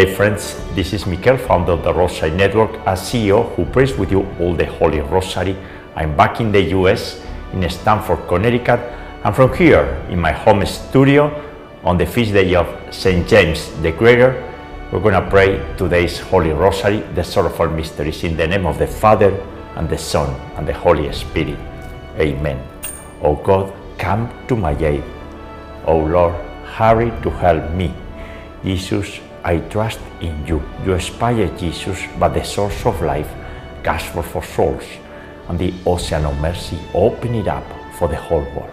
Hey friends, this is Mikel, founder of the Rosary Network, a CEO who prays with you all the Holy Rosary. I'm back in the US, in Stamford, Connecticut, and from here, in my home studio, on the feast day of St. James the Greater, we're going to pray today's Holy Rosary, the sorrowful mysteries, in the name of the Father, and the Son, and the Holy Spirit. Amen. O God, come to my aid. O Lord, hurry to help me. Jesus, I trust in you. You inspire Jesus, but the source of life, gospel for souls, and the ocean of mercy, open it up for the whole world.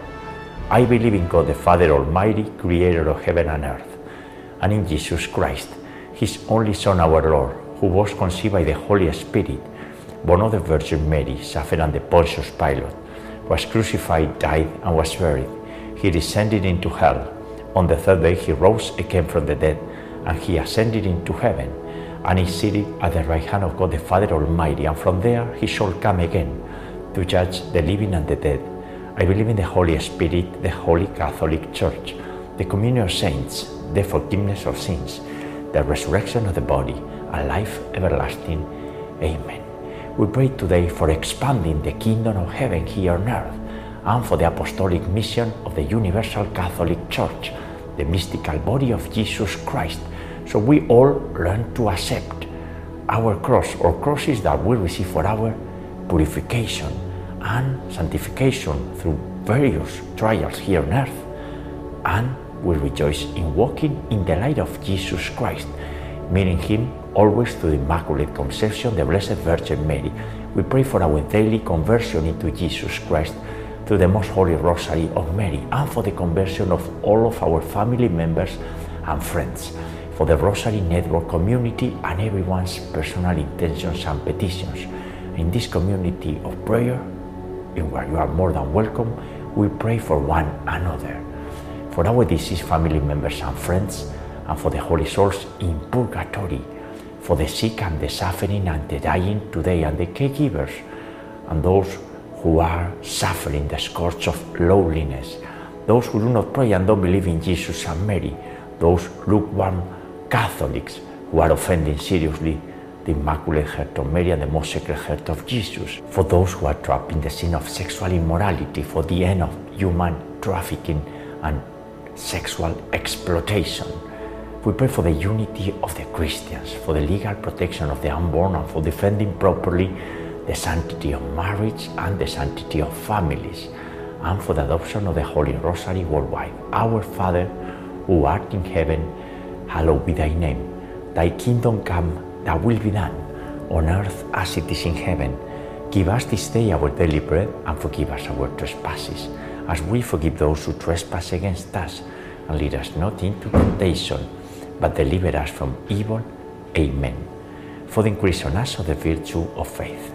I believe in God the Father Almighty, creator of heaven and earth, and in Jesus Christ, his only Son, our Lord, who was conceived by the Holy Spirit, born of the Virgin Mary, suffered under Pontius Pilate, was crucified, died, and was buried. He descended into hell. On the third day he rose again from the dead and he ascended into heaven and is seated at the right hand of God the Father Almighty, and from there he shall come again to judge the living and the dead. I believe in the Holy Spirit, the Holy Catholic Church, the communion of saints, the forgiveness of sins, the resurrection of the body, and life everlasting. Amen. We pray today for expanding the kingdom of heaven here on earth and for the apostolic mission of the Universal Catholic Church, the mystical body of Jesus Christ so we all learn to accept our cross or crosses that we receive for our purification and sanctification through various trials here on earth. And we rejoice in walking in the light of Jesus Christ, meeting Him always through the Immaculate Conception, the Blessed Virgin Mary. We pray for our daily conversion into Jesus Christ through the Most Holy Rosary of Mary and for the conversion of all of our family members and friends for the Rosary Network community and everyone's personal intentions and petitions. In this community of prayer, in where you are more than welcome, we pray for one another, for our deceased family members and friends, and for the holy souls in purgatory, for the sick and the suffering and the dying today, and the caregivers, and those who are suffering the scourge of loneliness, those who do not pray and don't believe in Jesus and Mary, those lukewarm Catholics who are offending seriously the Immaculate Heart of Mary and the Most Sacred Heart of Jesus, for those who are trapped in the sin of sexual immorality, for the end of human trafficking and sexual exploitation. We pray for the unity of the Christians, for the legal protection of the unborn, and for defending properly the sanctity of marriage and the sanctity of families, and for the adoption of the Holy Rosary worldwide. Our Father, who art in heaven, hallowed be thy name. Thy kingdom come, thy will be done, on earth as it is in heaven. Give us this day our daily bread, and forgive us our trespasses, as we forgive those who trespass against us. And lead us not into temptation, but deliver us from evil. Amen. For the increase on us of the virtue of faith.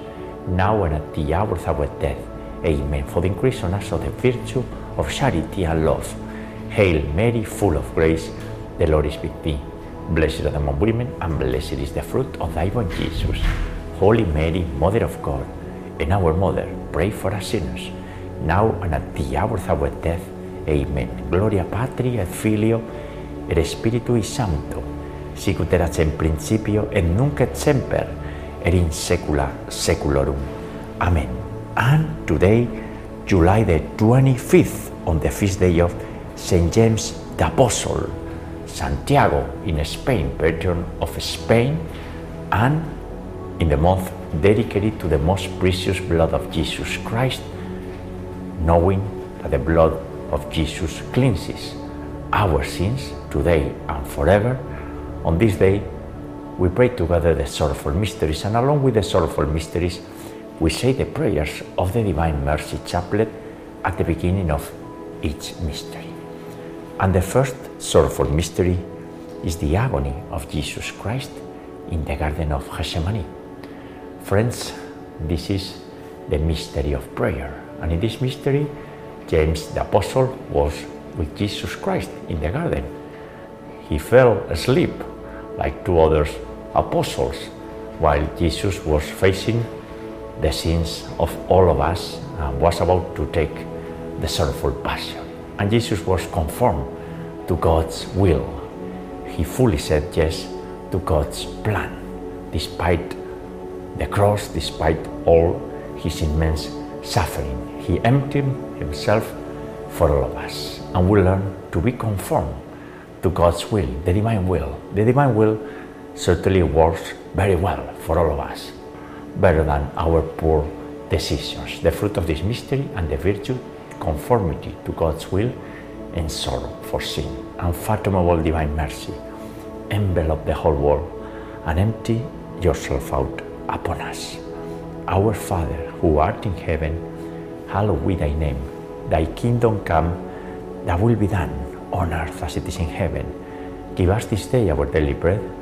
now and at the hour of our death. Amen. For the increase on us of the virtue of charity and love. Hail Mary, full of grace, the Lord is with thee. Blessed are the among women, and blessed is the fruit of thy womb, Jesus. Holy Mary, Mother of God, and our Mother, pray for us sinners, now and at the hour of our death. Amen. Gloria Patri et Filio et Spiritui Sancto, sicut erat in principio et nunc et semper et in saecula saeculorum. Amen. And today, July the 25th, on the feast day of St. James the Apostle, Santiago in Spain, patron of Spain, and in the month dedicated to the most precious blood of Jesus Christ, knowing that the blood of Jesus cleanses our sins today and forever. On this day, we pray together the sorrowful mysteries, and along with the sorrowful mysteries, we say the prayers of the Divine Mercy Chaplet at the beginning of each mystery. And the first sorrowful mystery is the agony of Jesus Christ in the Garden of Gethsemane. Friends, this is the mystery of prayer. And in this mystery, James the Apostle was with Jesus Christ in the garden. He fell asleep like two other apostles while Jesus was facing the sins of all of us and was about to take the sorrowful passion. And Jesus was conformed to God's will. He fully said yes to God's plan, despite the cross, despite all his immense suffering. He emptied himself for all of us. And we learn to be conformed to God's will, the divine will. The divine will certainly works very well for all of us, better than our poor decisions. The fruit of this mystery and the virtue, conformity to God's will, and sorrow for sin. Unfathomable divine mercy, envelop the whole world and empty yourself out upon us. Our Father, who art in heaven, hallowed be thy name. Thy kingdom come, thy will be done on earth as it is in heaven. Give us this day our daily bread,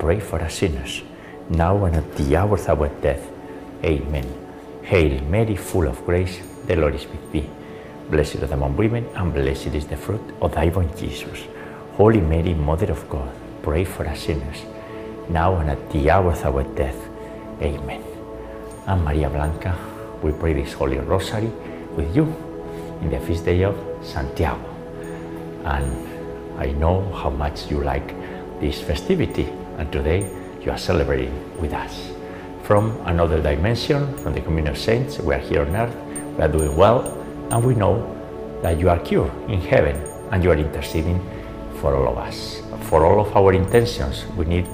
pray for us sinners, now and at the hour of our death. Amen. Hail Mary, full of grace, the Lord is with thee. Blessed art among women, and blessed is the fruit of thy womb, Jesus. Holy Mary, Mother of God, pray for us sinners, now and at the hour of our death. Amen. And Maria Blanca, we pray this Holy Rosary with you in the feast day of Santiago. And I know how much you like this festivity, and today you are celebrating with us. From another dimension, from the communion of saints, we are here on earth, we are doing well, and we know that you are cured in heaven and you are interceding for all of us. For all of our intentions, we need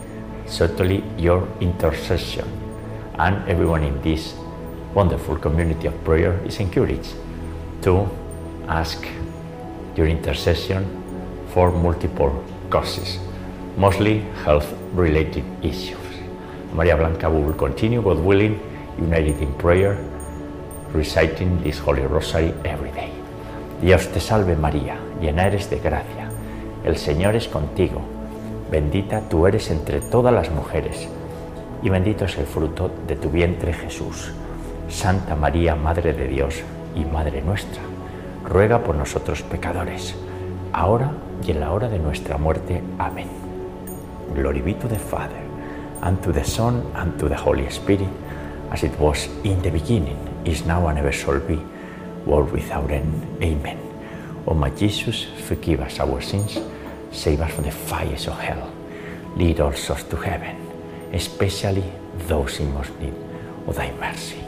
certainly your intercession. And everyone in this wonderful community of prayer is encouraged to ask your intercession for multiple causes, mostly health related issues. Maria Blanca, we will continue, God willing, united in prayer, reciting this Holy Rosary every day. Dios te salve María, llena eres de gracia, el Señor es contigo, bendita tú eres entre todas las mujeres, y bendito es el fruto de tu vientre Jesús. Santa María, Madre de Dios y Madre nuestra, ruega por nosotros pecadores, ahora y en la hora de nuestra muerte. Amén. Glory be to the Father, and to the Son, and to the Holy Spirit, as it was in the beginning, is now, and ever shall be, world without end. Amen. O my Jesus, forgive us our sins, save us from the fires of hell, lead all souls to heaven, especially those in most need of thy mercy.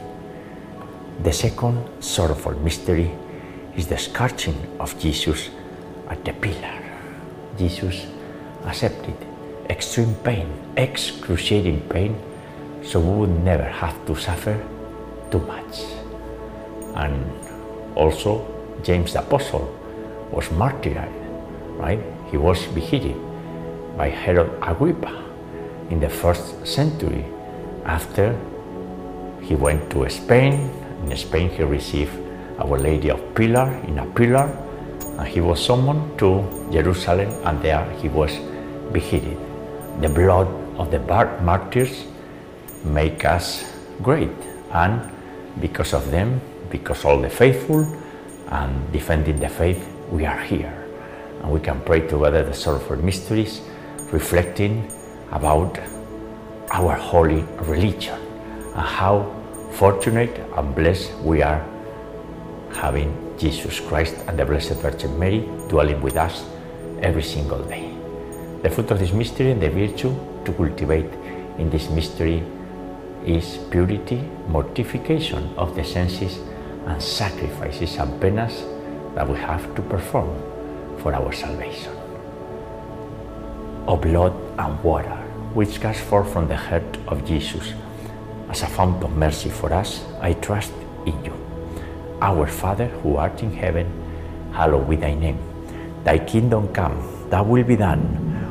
The second sorrowful mystery is the scourging of Jesus at the pillar. Jesus accepted extreme pain, excruciating pain, so we would never have to suffer too much. And also, James the Apostle was martyred, right? He was beheaded by Herod Agrippa in the first century after he went to Spain. In Spain, he received Our Lady of Pilar in a pillar, and he was summoned to Jerusalem, and there he was beheaded. The blood of the martyrs make us great, and because of them, because all the faithful and defending the faith, we are here, and we can pray together the sorrowful mysteries, reflecting about our holy religion and how fortunate and blessed we are having Jesus Christ and the Blessed Virgin Mary dwelling with us every single day. The fruit of this mystery and the virtue to cultivate in this mystery is purity, mortification of the senses, and sacrifices and penance that we have to perform for our salvation. O blood and water, which gush forth from the heart of Jesus as a fount of mercy for us, I trust in you. Our Father who art in heaven, hallowed be thy name. Thy kingdom come, thy will be done,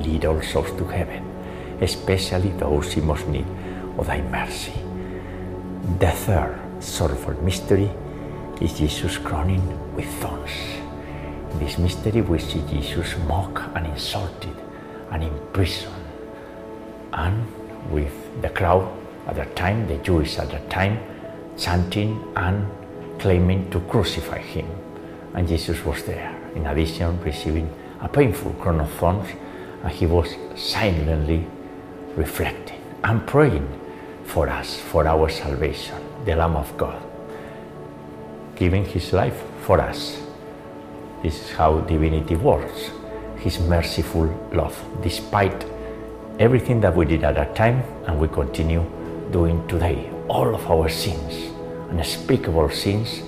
Lead all souls to heaven, especially those in most need of thy mercy. The third sorrowful mystery is Jesus crowning with thorns. In this mystery, we see Jesus mocked and insulted and imprisoned, and with the crowd at that time, the Jews at that time, chanting and claiming to crucify him. And Jesus was there, in addition, receiving a painful crown of thorns, and he was silently reflecting and praying for us, for our salvation, the Lamb of God, giving his life for us. This is how divinity works his merciful love, despite everything that we did at that time and we continue doing today. All of our sins, unspeakable sins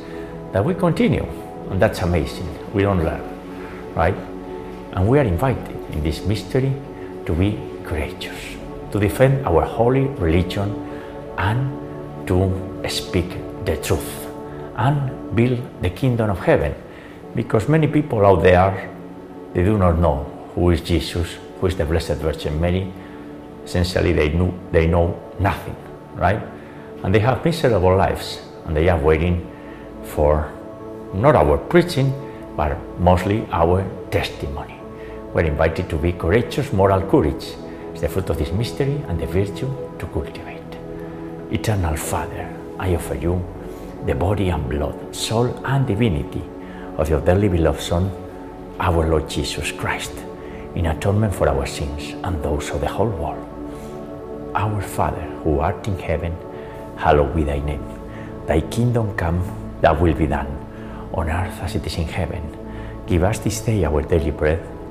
that we continue. And that's amazing. We don't learn, right? And we are invited in this mystery to be courageous, to defend our holy religion and to speak the truth and build the kingdom of heaven. Because many people out there, they do not know who is Jesus, who is the Blessed Virgin Mary. Essentially, they know, they know nothing, right? And they have miserable lives and they are waiting for not our preaching, but mostly our testimony. We're invited to be courageous, moral courage. It's the fruit of this mystery and the virtue to cultivate. Eternal Father, I offer you the body and blood, soul and divinity of your dearly beloved Son, our Lord Jesus Christ, in atonement for our sins and those of the whole world. Our Father, who art in heaven, hallowed be thy name. Thy kingdom come, thy will be done, on earth as it is in heaven. Give us this day our daily bread,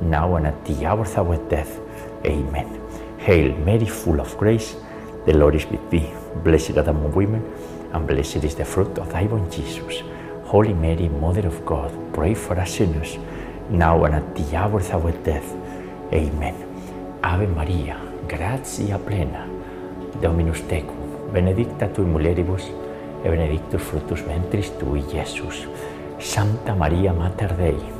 now and at the hour of our death. Amen. Hail Mary, full of grace, the Lord is with thee. Blessed art thou among women, and blessed is the fruit of thy womb, Jesus. Holy Mary, Mother of God, pray for us sinners, now and at the hour of our death. Amen. Ave Maria, gratia plena, Dominus tecum, benedicta tui mulieribus, e benedictus fructus ventris tui, Jesus. Santa Maria Mater Dei,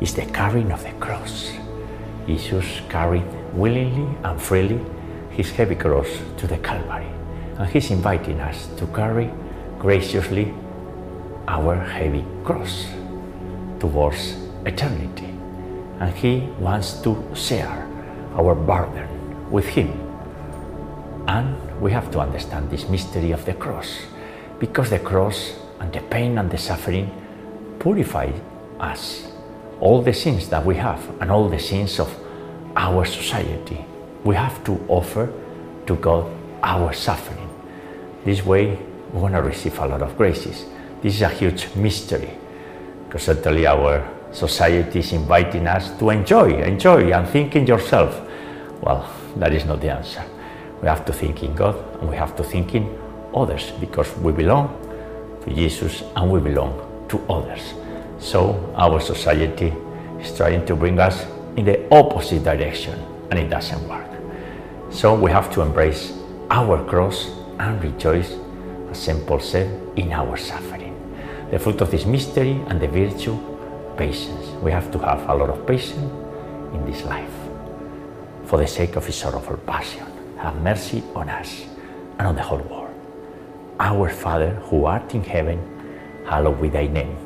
is the carrying of the cross. Jesus carried willingly and freely his heavy cross to the Calvary, and he's inviting us to carry graciously our heavy cross towards eternity. And he wants to share our burden with him. And we have to understand this mystery of the cross, because the cross and the pain and the suffering purify us. All the sins that we have and all the sins of our society we have to offer to God our suffering. This way, we're going to receive a lot of graces. This is a huge mystery because certainly our society is inviting us to enjoy, enjoy, and think in yourself. Well, that is not the answer. We have to think in God and we have to think in others because we belong to Jesus and we belong to others. So our society is trying to bring us in the opposite direction and it doesn't work. So we have to embrace our cross and rejoice, as St. Paul said, in our suffering. The fruit of this mystery and the virtue, patience. We have to have a lot of patience in this life. For the sake of his sorrowful passion, have mercy on us and on the whole world. Our Father, who art in heaven, hallowed be thy name.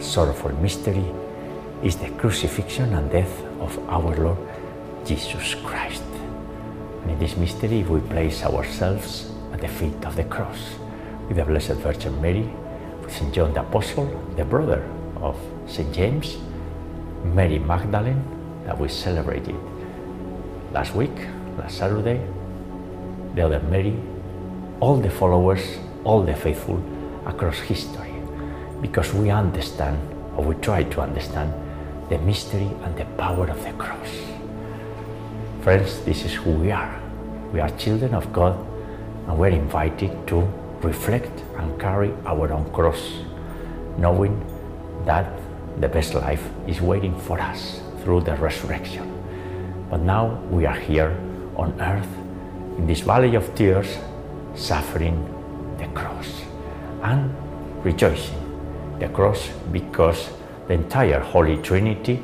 sorrowful mystery is the crucifixion and death of our Lord Jesus Christ. And in this mystery, we place ourselves at the feet of the cross with the Blessed Virgin Mary, with St. John the Apostle, the brother of St. James, Mary Magdalene, that we celebrated last week, last Saturday, the other Mary, all the followers, all the faithful across history, because we understand, or we try to understand, the mystery and the power of the cross. Friends, this is who we are. We are children of God, and we're invited to reflect and carry our own cross, knowing that the best life is waiting for us through the resurrection. But now we are here on earth, in this valley of tears, suffering the cross and rejoicing the cross because the entire Holy Trinity,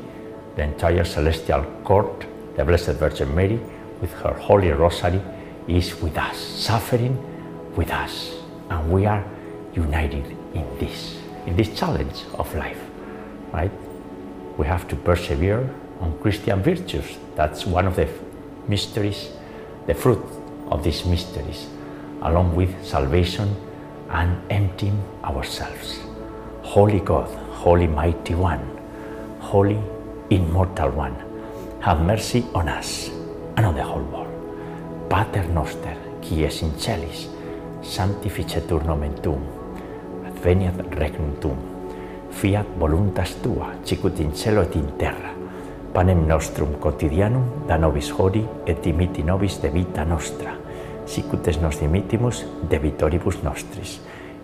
the entire celestial court, the Blessed Virgin Mary, with her Holy Rosary, is with us, suffering with us, and we are united in this, in this challenge of life, right? We have to persevere on Christian virtues. That's one of the mysteries, the fruit of these mysteries, along with salvation and emptying ourselves. Holy God, Holy Mighty One, Holy Immortal One, have mercy on us and on the whole world. Pater noster, qui es in celis, sanctificetur nomen tuum, adveniat regnum tuum, fiat voluntas tua, sicut in cielo et in terra. Panem nostrum quotidianum da nobis hori et dimiti nobis de vita nostra, sicut es nos dimitimus debitoribus nostris,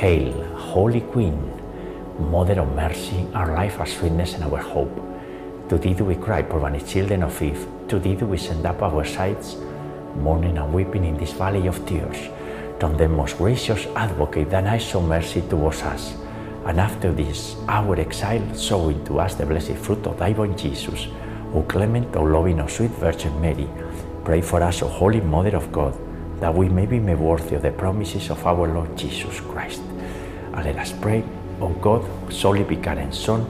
Hail, Holy Queen, Mother of mercy, our life, our sweetness, and our hope. To thee do we cry, poor banished children of Eve. To thee do we send up our sighs, mourning and weeping in this valley of tears. Turn them, most gracious advocate, thine eyes show mercy towards us. And after this, our exile, show into us the blessed fruit of thy womb, Jesus. O clement, O loving, O sweet Virgin Mary, pray for us, O Holy Mother of God, that we may be made worthy of the promises of our Lord Jesus Christ. And let us pray, O God, whose only begotten Son,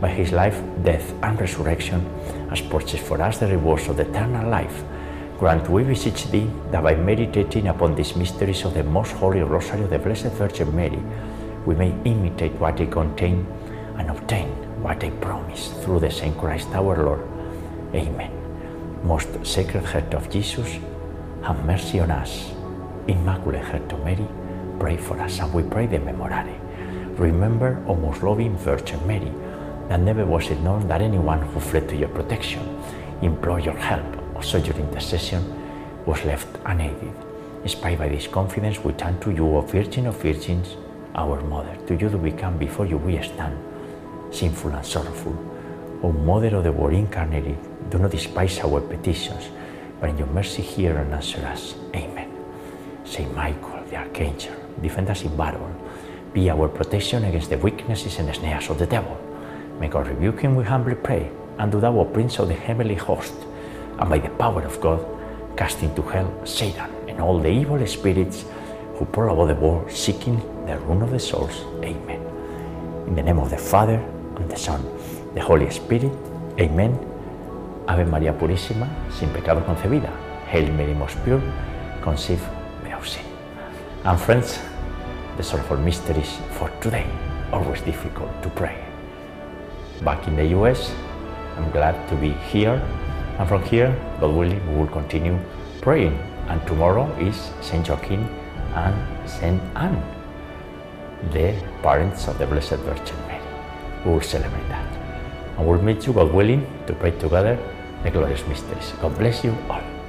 by his life, death, and resurrection, has purchased for us the rewards of the eternal life. Grant, we beseech thee, that by meditating upon these mysteries of the most holy Rosary of the Blessed Virgin Mary, we may imitate what they contain and obtain what they promise through the same Christ our Lord. Amen. Most Sacred Heart of Jesus, have mercy on us. Immaculate Heart of Mary, pray for us, and we pray the Memorare. Remember, O most loving Virgin Mary, that never was it known that anyone who fled to your protection, implored your help, or sought your intercession, was left unaided. Inspired by this confidence, we turn to you, O Virgin of Virgins. our Mother. To you do we come, before you we stand, sinful and sorrowful. O Mother of the Word incarnated, do not despise our petitions, but in your mercy hear and answer us. Amen. Saint Michael, the Archangel, defend us in battle. Be our protection against the weaknesses and snares of the devil. May God rebuke him, we humbly pray. And do thou, O Prince of the heavenly host, and by the power of God, cast into hell Satan and all the evil spirits who prowl the world seeking the ruin of the souls. Amen. In the name of the Father, and the Son, the Holy Spirit. Amen. Ave María Purísima, sin pecado concebida. Hail Mary, most pure, conceived without sin. And friends, the sorrowful mysteries for today, always difficult to pray. Back in the US, I'm glad to be here. And from here, God willing, we will continue praying. And tomorrow is Saint Joaquin and Saint Anne, the parents of the Blessed Virgin Mary. We will celebrate that. And we'll meet you, God willing, to pray together glorious mysteries. God bless you all.